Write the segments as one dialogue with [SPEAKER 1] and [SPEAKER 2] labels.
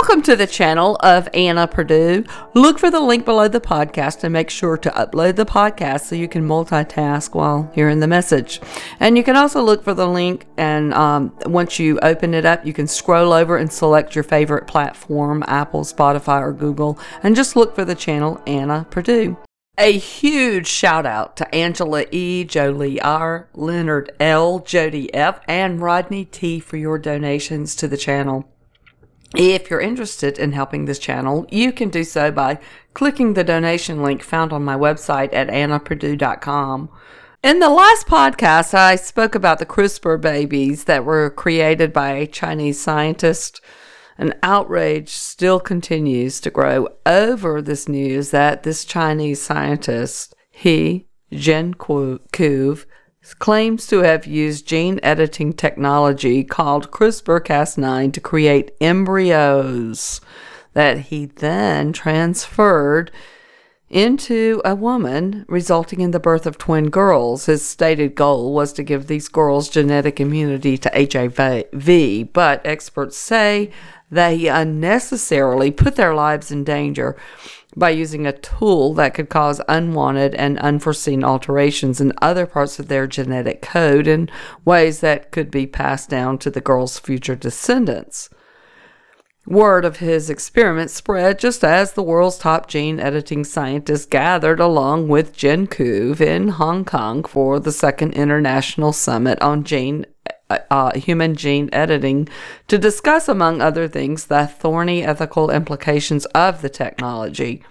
[SPEAKER 1] Welcome to the channel of Anna Perdue. Look for the link below the podcast and make sure to upload the podcast so you can multitask while hearing the message. And you can also look for the link, and um, once you open it up, you can scroll over and select your favorite platform Apple, Spotify, or Google, and just look for the channel Anna Perdue. A huge shout out to Angela E., Jolie R., Leonard L., Jody F., and Rodney T. for your donations to the channel. If you're interested in helping this channel, you can do so by clicking the donation link found on my website at annaperdue.com. In the last podcast, I spoke about the CRISPR babies that were created by a Chinese scientist. An outrage still continues to grow over this news that this Chinese scientist, he, Jiankui, claims to have used gene editing technology called CRISPR Cas9 to create embryos that he then transferred into a woman, resulting in the birth of twin girls. His stated goal was to give these girls genetic immunity to HIV, but experts say he unnecessarily put their lives in danger by using a tool that could cause unwanted and unforeseen alterations in other parts of their genetic code in ways that could be passed down to the girl's future descendants. Word of his experiment spread just as the world's top gene editing scientists gathered along with Jiankui in Hong Kong for the second International Summit on Gene uh, uh, human gene editing to discuss, among other things, the thorny ethical implications of the technology.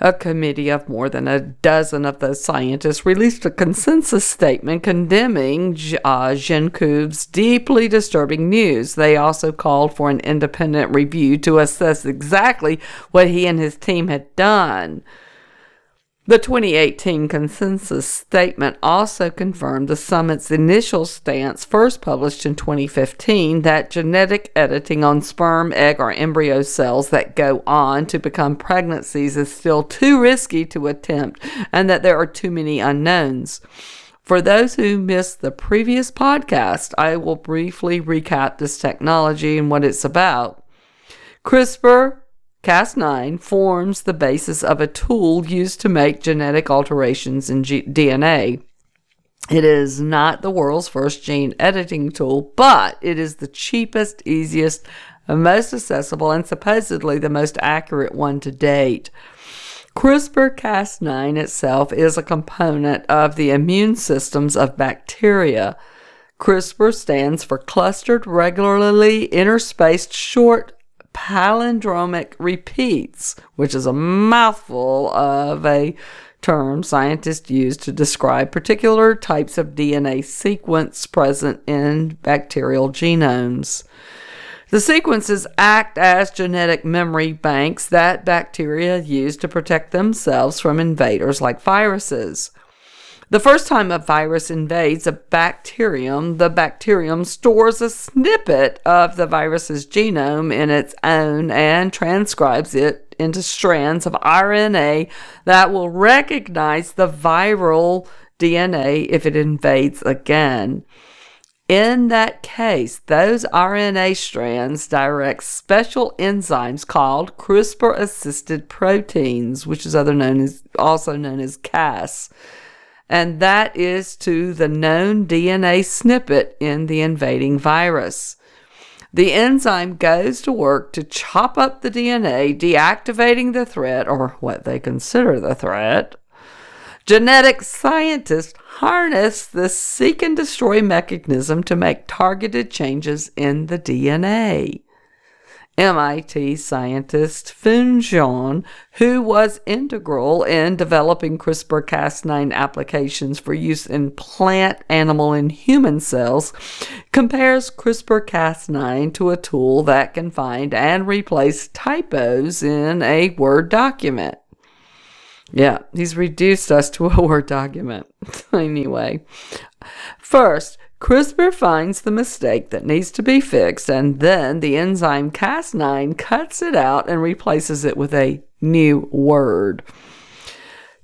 [SPEAKER 1] A committee of more than a dozen of those scientists released a consensus statement condemning uh, deeply disturbing news. They also called for an independent review to assess exactly what he and his team had done. The 2018 consensus statement also confirmed the summit's initial stance, first published in 2015, that genetic editing on sperm, egg, or embryo cells that go on to become pregnancies is still too risky to attempt and that there are too many unknowns. For those who missed the previous podcast, I will briefly recap this technology and what it's about. CRISPR Cas9 forms the basis of a tool used to make genetic alterations in G- DNA. It is not the world's first gene editing tool, but it is the cheapest, easiest, most accessible, and supposedly the most accurate one to date. CRISPR Cas9 itself is a component of the immune systems of bacteria. CRISPR stands for clustered, regularly interspaced short palindromic repeats, which is a mouthful of a term scientists use to describe particular types of DNA sequence present in bacterial genomes. The sequences act as genetic memory banks that bacteria use to protect themselves from invaders like viruses. The first time a virus invades a bacterium, the bacterium stores a snippet of the virus's genome in its own and transcribes it into strands of RNA that will recognize the viral DNA if it invades again. In that case, those RNA strands direct special enzymes called CRISPR assisted proteins, which is known as, also known as Cas and that is to the known DNA snippet in the invading virus. The enzyme goes to work to chop up the DNA, deactivating the threat or what they consider the threat. Genetic scientists harness this seek and destroy mechanism to make targeted changes in the DNA. MIT scientist Feng Zhang, who was integral in developing CRISPR Cas9 applications for use in plant, animal, and human cells, compares CRISPR Cas9 to a tool that can find and replace typos in a Word document. Yeah, he's reduced us to a Word document. anyway, first, CRISPR finds the mistake that needs to be fixed, and then the enzyme Cas9 cuts it out and replaces it with a new word.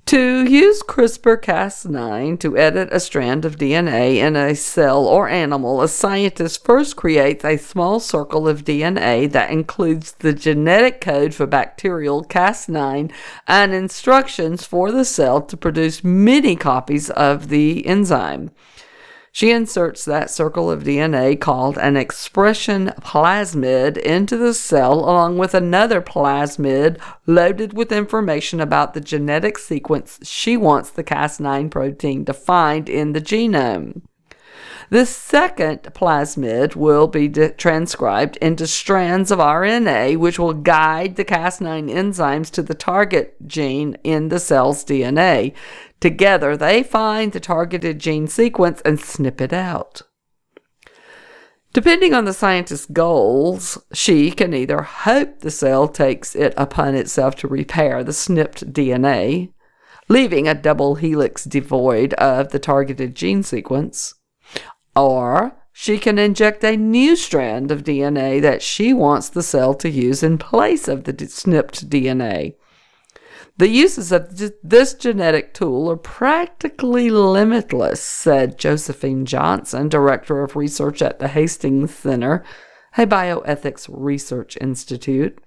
[SPEAKER 1] To use CRISPR Cas9 to edit a strand of DNA in a cell or animal, a scientist first creates a small circle of DNA that includes the genetic code for bacterial Cas9 and instructions for the cell to produce many copies of the enzyme. She inserts that circle of DNA called an expression plasmid into the cell along with another plasmid loaded with information about the genetic sequence she wants the Cas9 protein to find in the genome. This second plasmid will be transcribed into strands of RNA, which will guide the Cas9 enzymes to the target gene in the cell's DNA. Together, they find the targeted gene sequence and snip it out. Depending on the scientist's goals, she can either hope the cell takes it upon itself to repair the snipped DNA, leaving a double helix devoid of the targeted gene sequence, or she can inject a new strand of DNA that she wants the cell to use in place of the snipped DNA. The uses of this genetic tool are practically limitless, said Josephine Johnson, Director of Research at the Hastings Center, a bioethics research institute.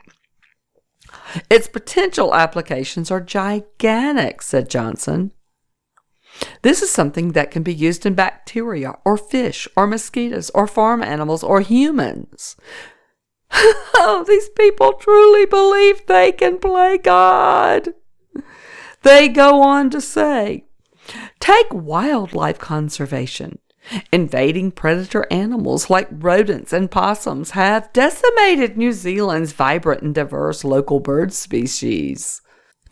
[SPEAKER 1] Its potential applications are gigantic, said Johnson. This is something that can be used in bacteria or fish or mosquitoes or farm animals or humans. oh, these people truly believe they can play God. They go on to say, take wildlife conservation. Invading predator animals like rodents and possums have decimated New Zealand's vibrant and diverse local bird species.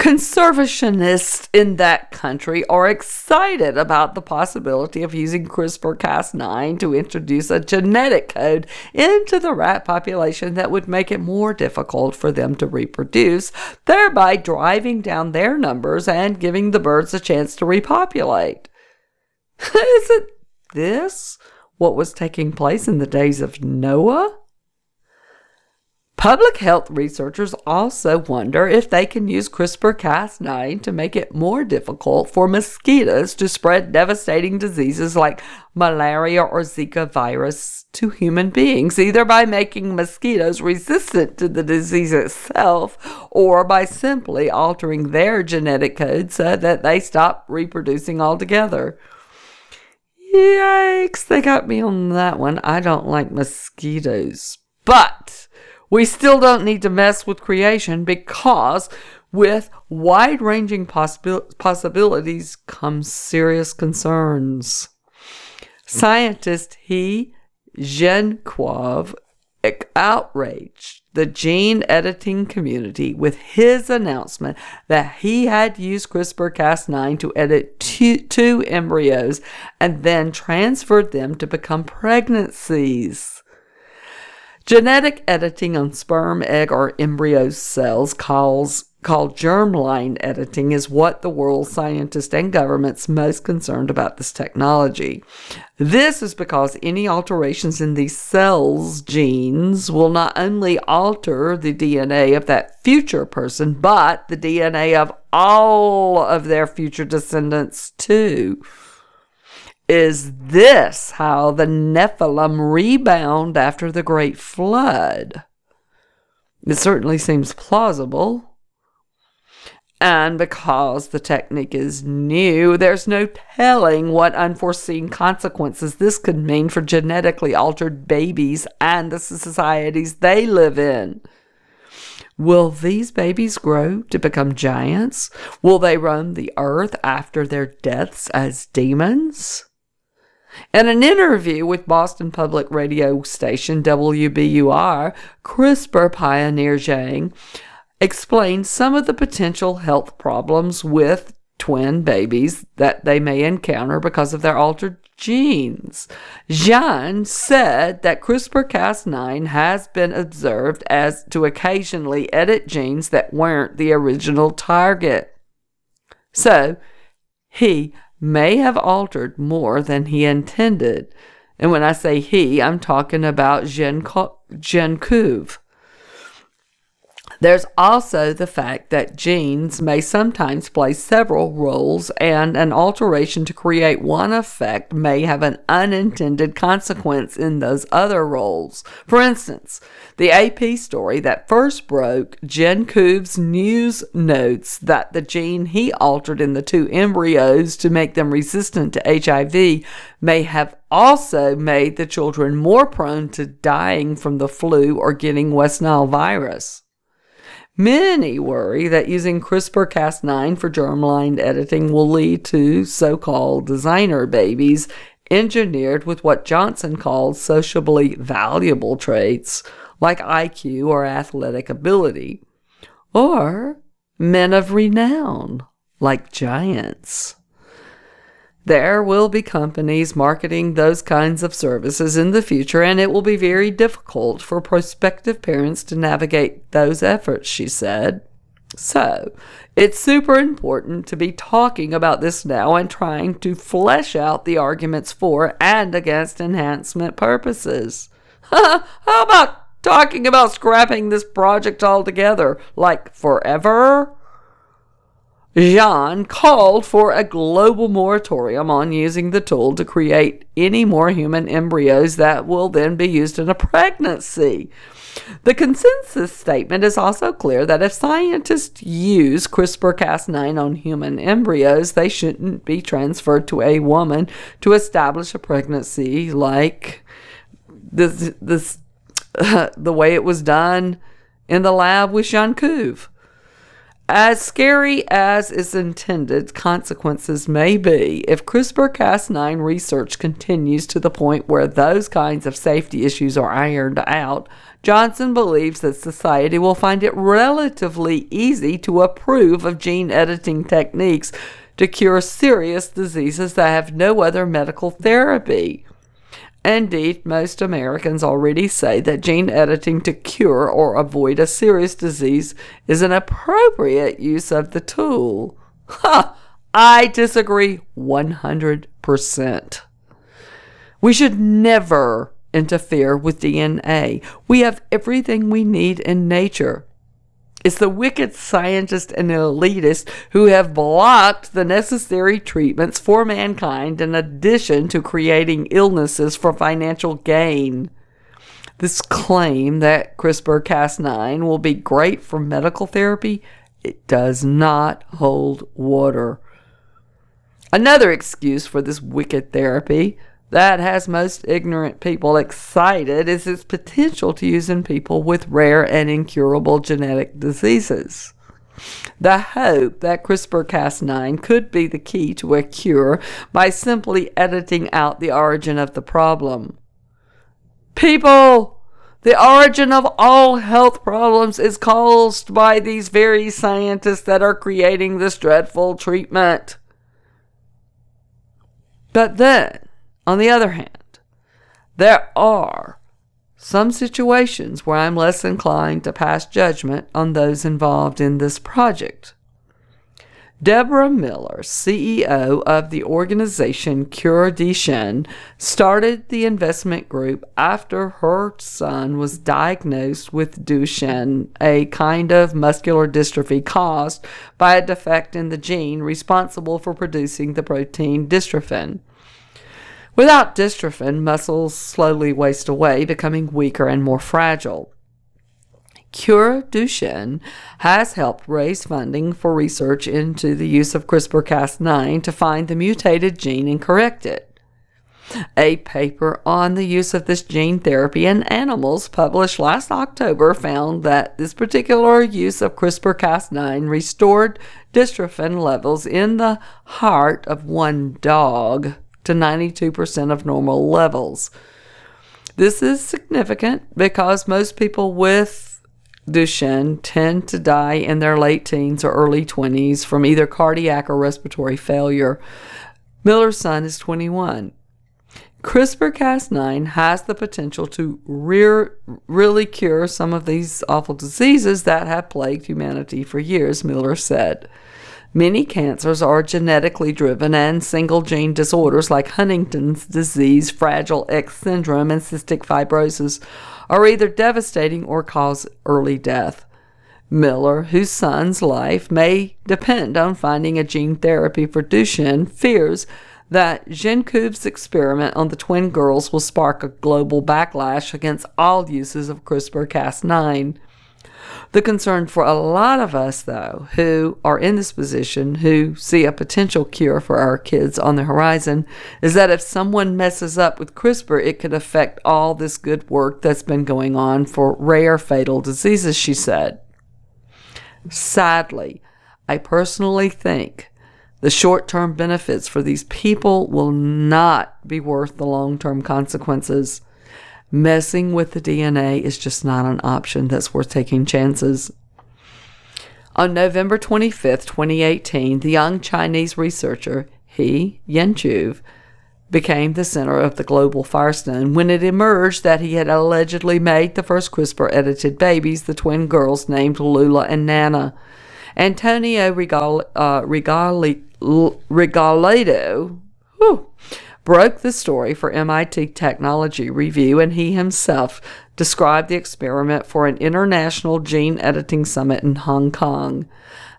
[SPEAKER 1] Conservationists in that country are excited about the possibility of using CRISPR Cas9 to introduce a genetic code into the rat population that would make it more difficult for them to reproduce, thereby driving down their numbers and giving the birds a chance to repopulate. Isn't this what was taking place in the days of Noah? Public health researchers also wonder if they can use CRISPR Cas9 to make it more difficult for mosquitoes to spread devastating diseases like malaria or Zika virus to human beings, either by making mosquitoes resistant to the disease itself or by simply altering their genetic code so that they stop reproducing altogether. Yikes, they got me on that one. I don't like mosquitoes. But we still don't need to mess with creation because with wide ranging possibil- possibilities come serious concerns. Scientist He Jiankui outraged the gene editing community with his announcement that he had used CRISPR Cas9 to edit two, two embryos and then transferred them to become pregnancies. Genetic editing on sperm, egg, or embryo cells calls, called germline editing is what the world scientists and governments most concerned about this technology. This is because any alterations in these cells' genes will not only alter the DNA of that future person, but the DNA of all of their future descendants too. Is this how the Nephilim rebound after the great flood? It certainly seems plausible. And because the technique is new, there's no telling what unforeseen consequences this could mean for genetically altered babies and the societies they live in. Will these babies grow to become giants? Will they roam the earth after their deaths as demons? In an interview with Boston Public Radio station WBUR, CRISPR pioneer Zhang explained some of the potential health problems with twin babies that they may encounter because of their altered genes. Zhang said that CRISPR Cas9 has been observed as to occasionally edit genes that weren't the original target. So, he may have altered more than he intended. And when I say he, I'm talking about Jiankui. There's also the fact that genes may sometimes play several roles, and an alteration to create one effect may have an unintended consequence in those other roles. For instance, the AP story that first broke Jiankui's news notes that the gene he altered in the two embryos to make them resistant to HIV may have also made the children more prone to dying from the flu or getting West Nile virus. Many worry that using CRISPR Cas9 for germline editing will lead to so called designer babies engineered with what Johnson called sociably valuable traits like IQ or athletic ability, or men of renown like giants. There will be companies marketing those kinds of services in the future, and it will be very difficult for prospective parents to navigate those efforts, she said. So, it's super important to be talking about this now and trying to flesh out the arguments for and against enhancement purposes. How about talking about scrapping this project altogether? Like forever? Jean called for a global moratorium on using the tool to create any more human embryos that will then be used in a pregnancy. The consensus statement is also clear that if scientists use CRISPR Cas9 on human embryos, they shouldn't be transferred to a woman to establish a pregnancy like this, this uh, the way it was done in the lab with Jiankui. As scary as its intended consequences may be, if CRISPR Cas9 research continues to the point where those kinds of safety issues are ironed out, Johnson believes that society will find it relatively easy to approve of gene editing techniques to cure serious diseases that have no other medical therapy. Indeed, most Americans already say that gene editing to cure or avoid a serious disease is an appropriate use of the tool. Ha! I disagree 100%. We should never interfere with DNA. We have everything we need in nature. It's the wicked scientists and elitists who have blocked the necessary treatments for mankind in addition to creating illnesses for financial gain. This claim that CRISPR Cas9 will be great for medical therapy, it does not hold water. Another excuse for this wicked therapy that has most ignorant people excited is its potential to use in people with rare and incurable genetic diseases. The hope that CRISPR Cas9 could be the key to a cure by simply editing out the origin of the problem. People! The origin of all health problems is caused by these very scientists that are creating this dreadful treatment. But then, on the other hand, there are some situations where I'm less inclined to pass judgment on those involved in this project. Deborah Miller, CEO of the organization Cure Duchenne, started the investment group after her son was diagnosed with Duchenne, a kind of muscular dystrophy caused by a defect in the gene responsible for producing the protein dystrophin. Without dystrophin, muscles slowly waste away, becoming weaker and more fragile. Cure Duchenne has helped raise funding for research into the use of CRISPR Cas9 to find the mutated gene and correct it. A paper on the use of this gene therapy in animals published last October found that this particular use of CRISPR Cas9 restored dystrophin levels in the heart of one dog to 92% of normal levels. This is significant because most people with Duchenne tend to die in their late teens or early 20s from either cardiac or respiratory failure. Miller's son is 21. CRISPR Cas9 has the potential to rear, really cure some of these awful diseases that have plagued humanity for years, Miller said. Many cancers are genetically driven, and single gene disorders like Huntington's disease, Fragile X syndrome, and cystic fibrosis are either devastating or cause early death. Miller, whose son's life may depend on finding a gene therapy for Duchenne, fears that Jiankui's experiment on the twin girls will spark a global backlash against all uses of CRISPR Cas9. The concern for a lot of us, though, who are in this position, who see a potential cure for our kids on the horizon, is that if someone messes up with CRISPR, it could affect all this good work that's been going on for rare fatal diseases, she said. Sadly, I personally think the short term benefits for these people will not be worth the long term consequences. Messing with the DNA is just not an option that's worth taking chances. On November 25, 2018, the young Chinese researcher He Jiankui became the center of the global firestorm when it emerged that he had allegedly made the first CRISPR edited babies, the twin girls named Lula and Nana. Antonio Regal, uh, Regali, Regalado whew, broke the story for MIT Technology Review, and he himself described the experiment for an international gene editing summit in Hong Kong.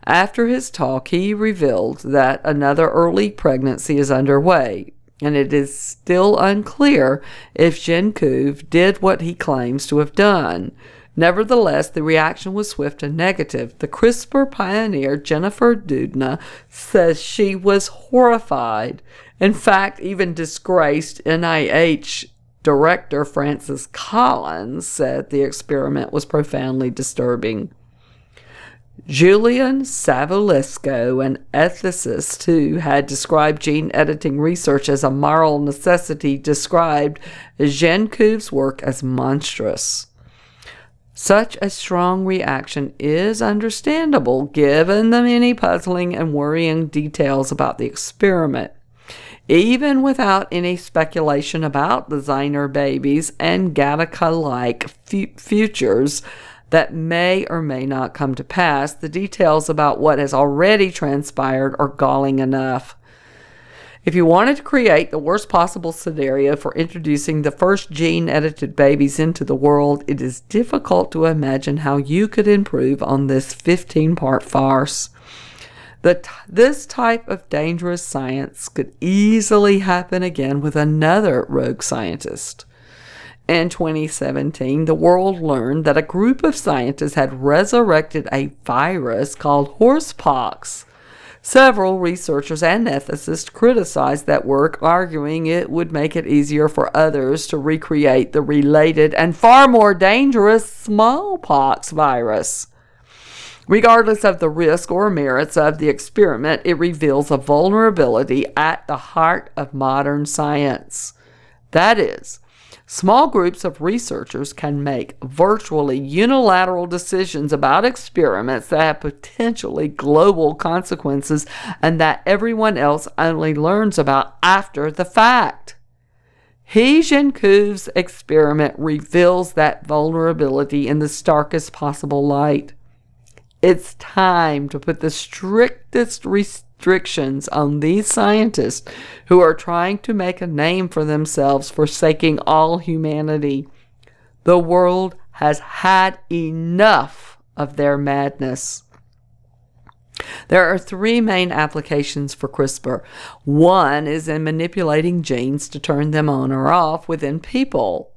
[SPEAKER 1] After his talk, he revealed that another early pregnancy is underway, and it is still unclear if Jiankui did what he claims to have done. Nevertheless, the reaction was swift and negative. The CRISPR pioneer Jennifer Doudna says she was horrified. In fact, even disgraced NIH director Francis Collins said the experiment was profoundly disturbing. Julian Savulescu, an ethicist who had described gene editing research as a moral necessity, described Jiankui's work as monstrous. Such a strong reaction is understandable given the many puzzling and worrying details about the experiment. Even without any speculation about designer babies and Gattaca like f- futures, that may or may not come to pass, the details about what has already transpired are galling enough. If you wanted to create the worst possible scenario for introducing the first gene edited babies into the world, it is difficult to imagine how you could improve on this 15 part farce. The t- this type of dangerous science could easily happen again with another rogue scientist. In 2017, the world learned that a group of scientists had resurrected a virus called horsepox. Several researchers and ethicists criticized that work, arguing it would make it easier for others to recreate the related and far more dangerous smallpox virus. Regardless of the risk or merits of the experiment, it reveals a vulnerability at the heart of modern science. That is, Small groups of researchers can make virtually unilateral decisions about experiments that have potentially global consequences and that everyone else only learns about after the fact. He experiment reveals that vulnerability in the starkest possible light. It's time to put the strictest restrictions on these scientists who are trying to make a name for themselves, forsaking all humanity. The world has had enough of their madness. There are three main applications for CRISPR. One is in manipulating genes to turn them on or off within people.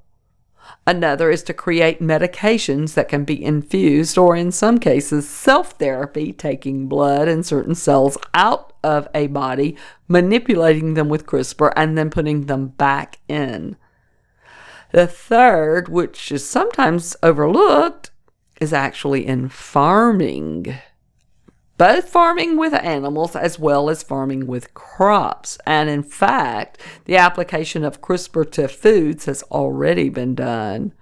[SPEAKER 1] Another is to create medications that can be infused, or in some cases, self therapy, taking blood and certain cells out of a body, manipulating them with CRISPR, and then putting them back in. The third, which is sometimes overlooked, is actually in farming both farming with animals as well as farming with crops. And in fact, the application of CRISPR to foods has already been done.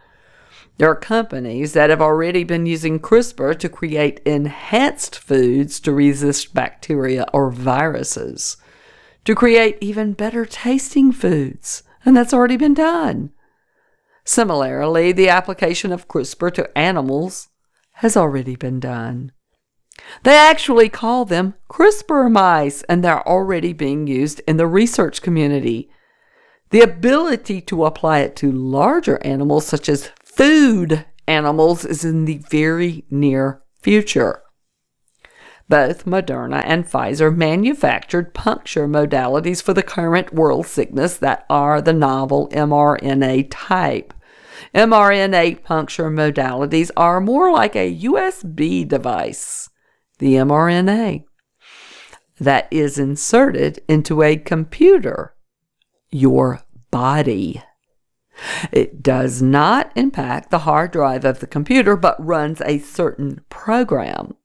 [SPEAKER 1] There are companies that have already been using CRISPR to create enhanced foods to resist bacteria or viruses, to create even better tasting foods, and that's already been done. Similarly, the application of CRISPR to animals has already been done. They actually call them CRISPR mice, and they're already being used in the research community. The ability to apply it to larger animals, such as food animals, is in the very near future. Both Moderna and Pfizer manufactured puncture modalities for the current world sickness that are the novel mRNA type. mRNA puncture modalities are more like a USB device, the mRNA, that is inserted into a computer, your body. It does not impact the hard drive of the computer, but runs a certain program.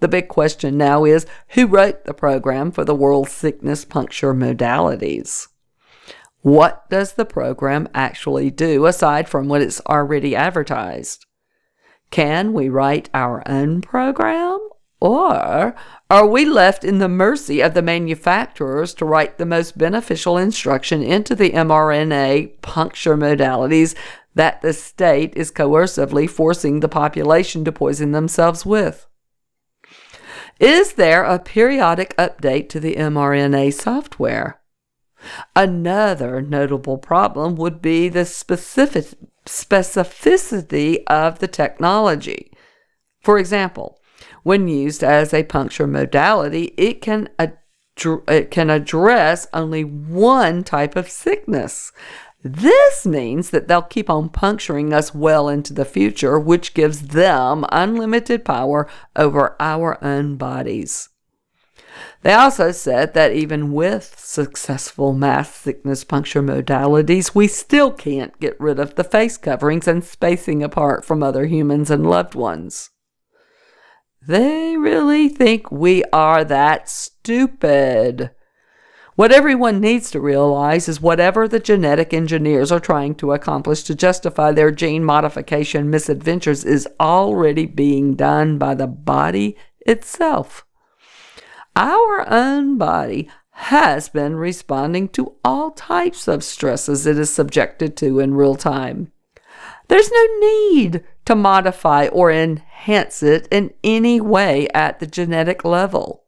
[SPEAKER 1] The big question now is who wrote the program for the world sickness puncture modalities? What does the program actually do aside from what it's already advertised? Can we write our own program? Or are we left in the mercy of the manufacturers to write the most beneficial instruction into the mRNA puncture modalities that the state is coercively forcing the population to poison themselves with? Is there a periodic update to the mRNA software? Another notable problem would be the specific, specificity of the technology. For example, when used as a puncture modality, it can, it can address only one type of sickness. This means that they'll keep on puncturing us well into the future, which gives them unlimited power over our own bodies. They also said that even with successful mass sickness puncture modalities, we still can't get rid of the face coverings and spacing apart from other humans and loved ones. They really think we are that stupid. What everyone needs to realize is whatever the genetic engineers are trying to accomplish to justify their gene modification misadventures is already being done by the body itself. Our own body has been responding to all types of stresses it is subjected to in real time. There's no need to modify or enhance it in any way at the genetic level.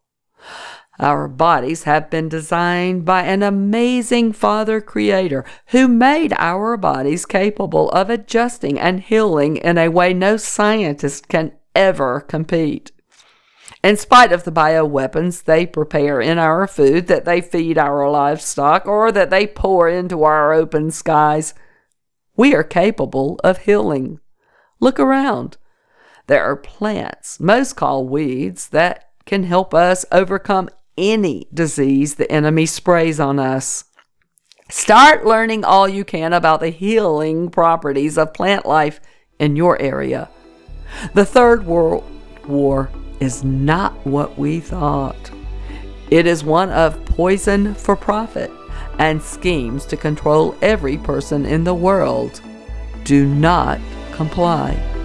[SPEAKER 1] Our bodies have been designed by an amazing Father Creator who made our bodies capable of adjusting and healing in a way no scientist can ever compete. In spite of the bioweapons they prepare in our food that they feed our livestock or that they pour into our open skies, we are capable of healing. Look around. There are plants, most called weeds, that can help us overcome any disease the enemy sprays on us. Start learning all you can about the healing properties of plant life in your area. The Third World War is not what we thought. It is one of poison for profit and schemes to control every person in the world. Do not comply.